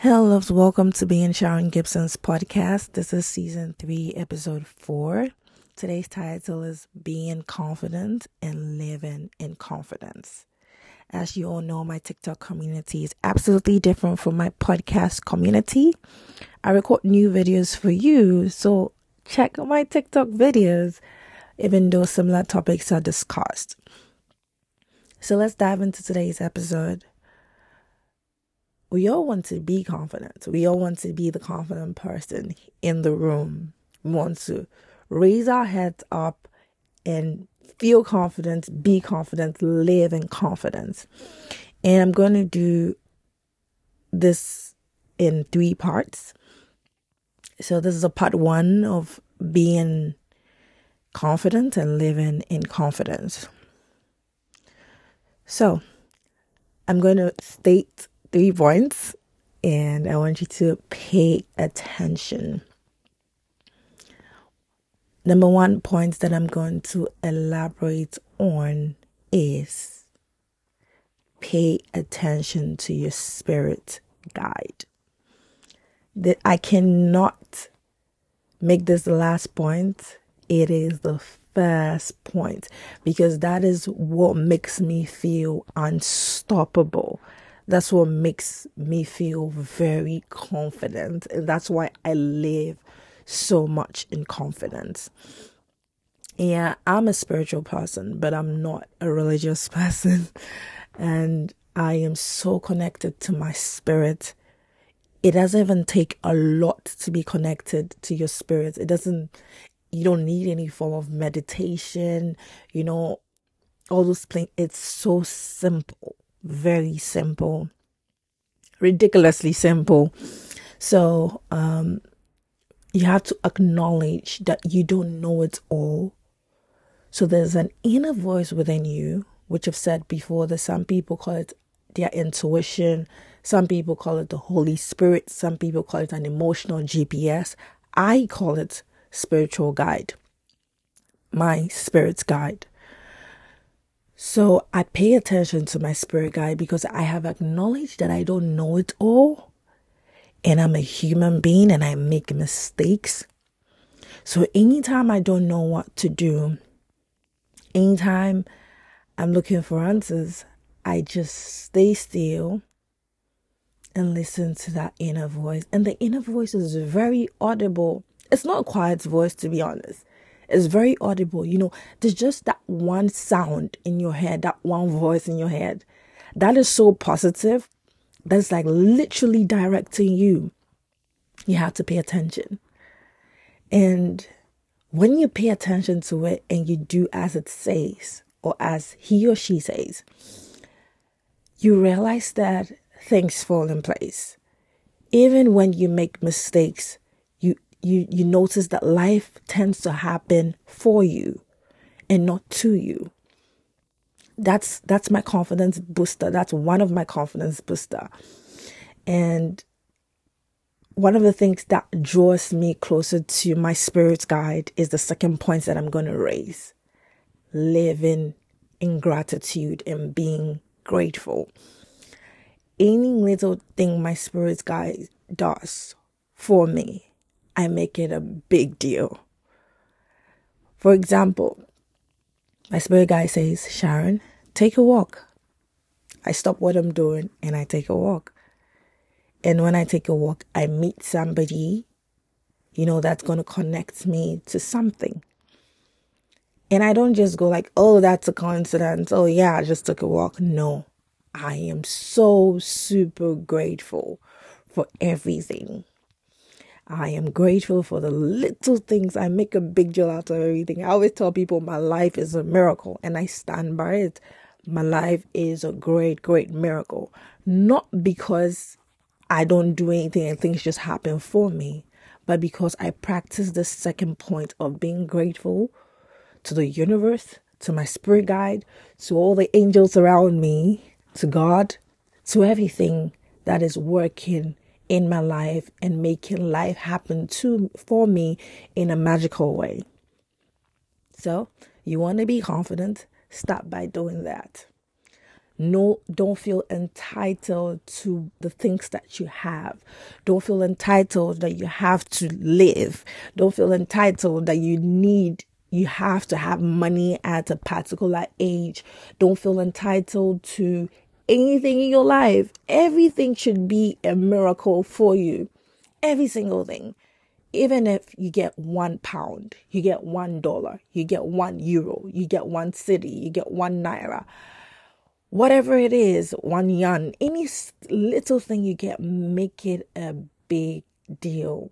Hello, loves. Welcome to being Sharon Gibson's podcast. This is season three, episode four. Today's title is Being Confident and Living in Confidence. As you all know, my TikTok community is absolutely different from my podcast community. I record new videos for you, so check out my TikTok videos, even though similar topics are discussed. So let's dive into today's episode we all want to be confident. We all want to be the confident person in the room. We want to raise our heads up and feel confident, be confident, live in confidence. And I'm going to do this in three parts. So, this is a part one of being confident and living in confidence. So, I'm going to state three points and I want you to pay attention. Number one point that I'm going to elaborate on is pay attention to your spirit guide. That I cannot make this the last point. It is the first point because that is what makes me feel unstoppable that's what makes me feel very confident. And that's why I live so much in confidence. Yeah, I'm a spiritual person, but I'm not a religious person. And I am so connected to my spirit. It doesn't even take a lot to be connected to your spirit. It doesn't, you don't need any form of meditation, you know, all those things. It's so simple very simple, ridiculously simple. So, um, you have to acknowledge that you don't know it all. So, there's an inner voice within you, which I've said before that some people call it their intuition, some people call it the Holy Spirit, some people call it an emotional GPS. I call it spiritual guide, my spirit's guide. So I pay attention to my spirit guide because I have acknowledged that I don't know it all. And I'm a human being and I make mistakes. So anytime I don't know what to do, anytime I'm looking for answers, I just stay still and listen to that inner voice. And the inner voice is very audible. It's not a quiet voice, to be honest. It's very audible. You know, there's just that one sound in your head, that one voice in your head. That is so positive. That's like literally directing you. You have to pay attention. And when you pay attention to it and you do as it says, or as he or she says, you realize that things fall in place. Even when you make mistakes, you you notice that life tends to happen for you and not to you. That's that's my confidence booster. That's one of my confidence booster. And one of the things that draws me closer to my spirit guide is the second point that I'm going to raise. Living in gratitude and being grateful. Any little thing my spirit guide does for me, I make it a big deal. For example, my spirit guide says, Sharon, take a walk. I stop what I'm doing and I take a walk. And when I take a walk, I meet somebody, you know, that's going to connect me to something. And I don't just go like, oh, that's a coincidence. Oh, yeah, I just took a walk. No, I am so super grateful for everything. I am grateful for the little things. I make a big deal out of everything. I always tell people my life is a miracle and I stand by it. My life is a great, great miracle. Not because I don't do anything and things just happen for me, but because I practice the second point of being grateful to the universe, to my spirit guide, to all the angels around me, to God, to everything that is working in my life and making life happen to for me in a magical way. So, you want to be confident, start by doing that. No, don't feel entitled to the things that you have. Don't feel entitled that you have to live. Don't feel entitled that you need you have to have money at a particular age. Don't feel entitled to anything in your life. Everything should be a miracle for you. Every single thing. Even if you get one pound, you get one dollar, you get one euro, you get one cedi, you get one naira, whatever it is, one yuan, any little thing you get, make it a big deal.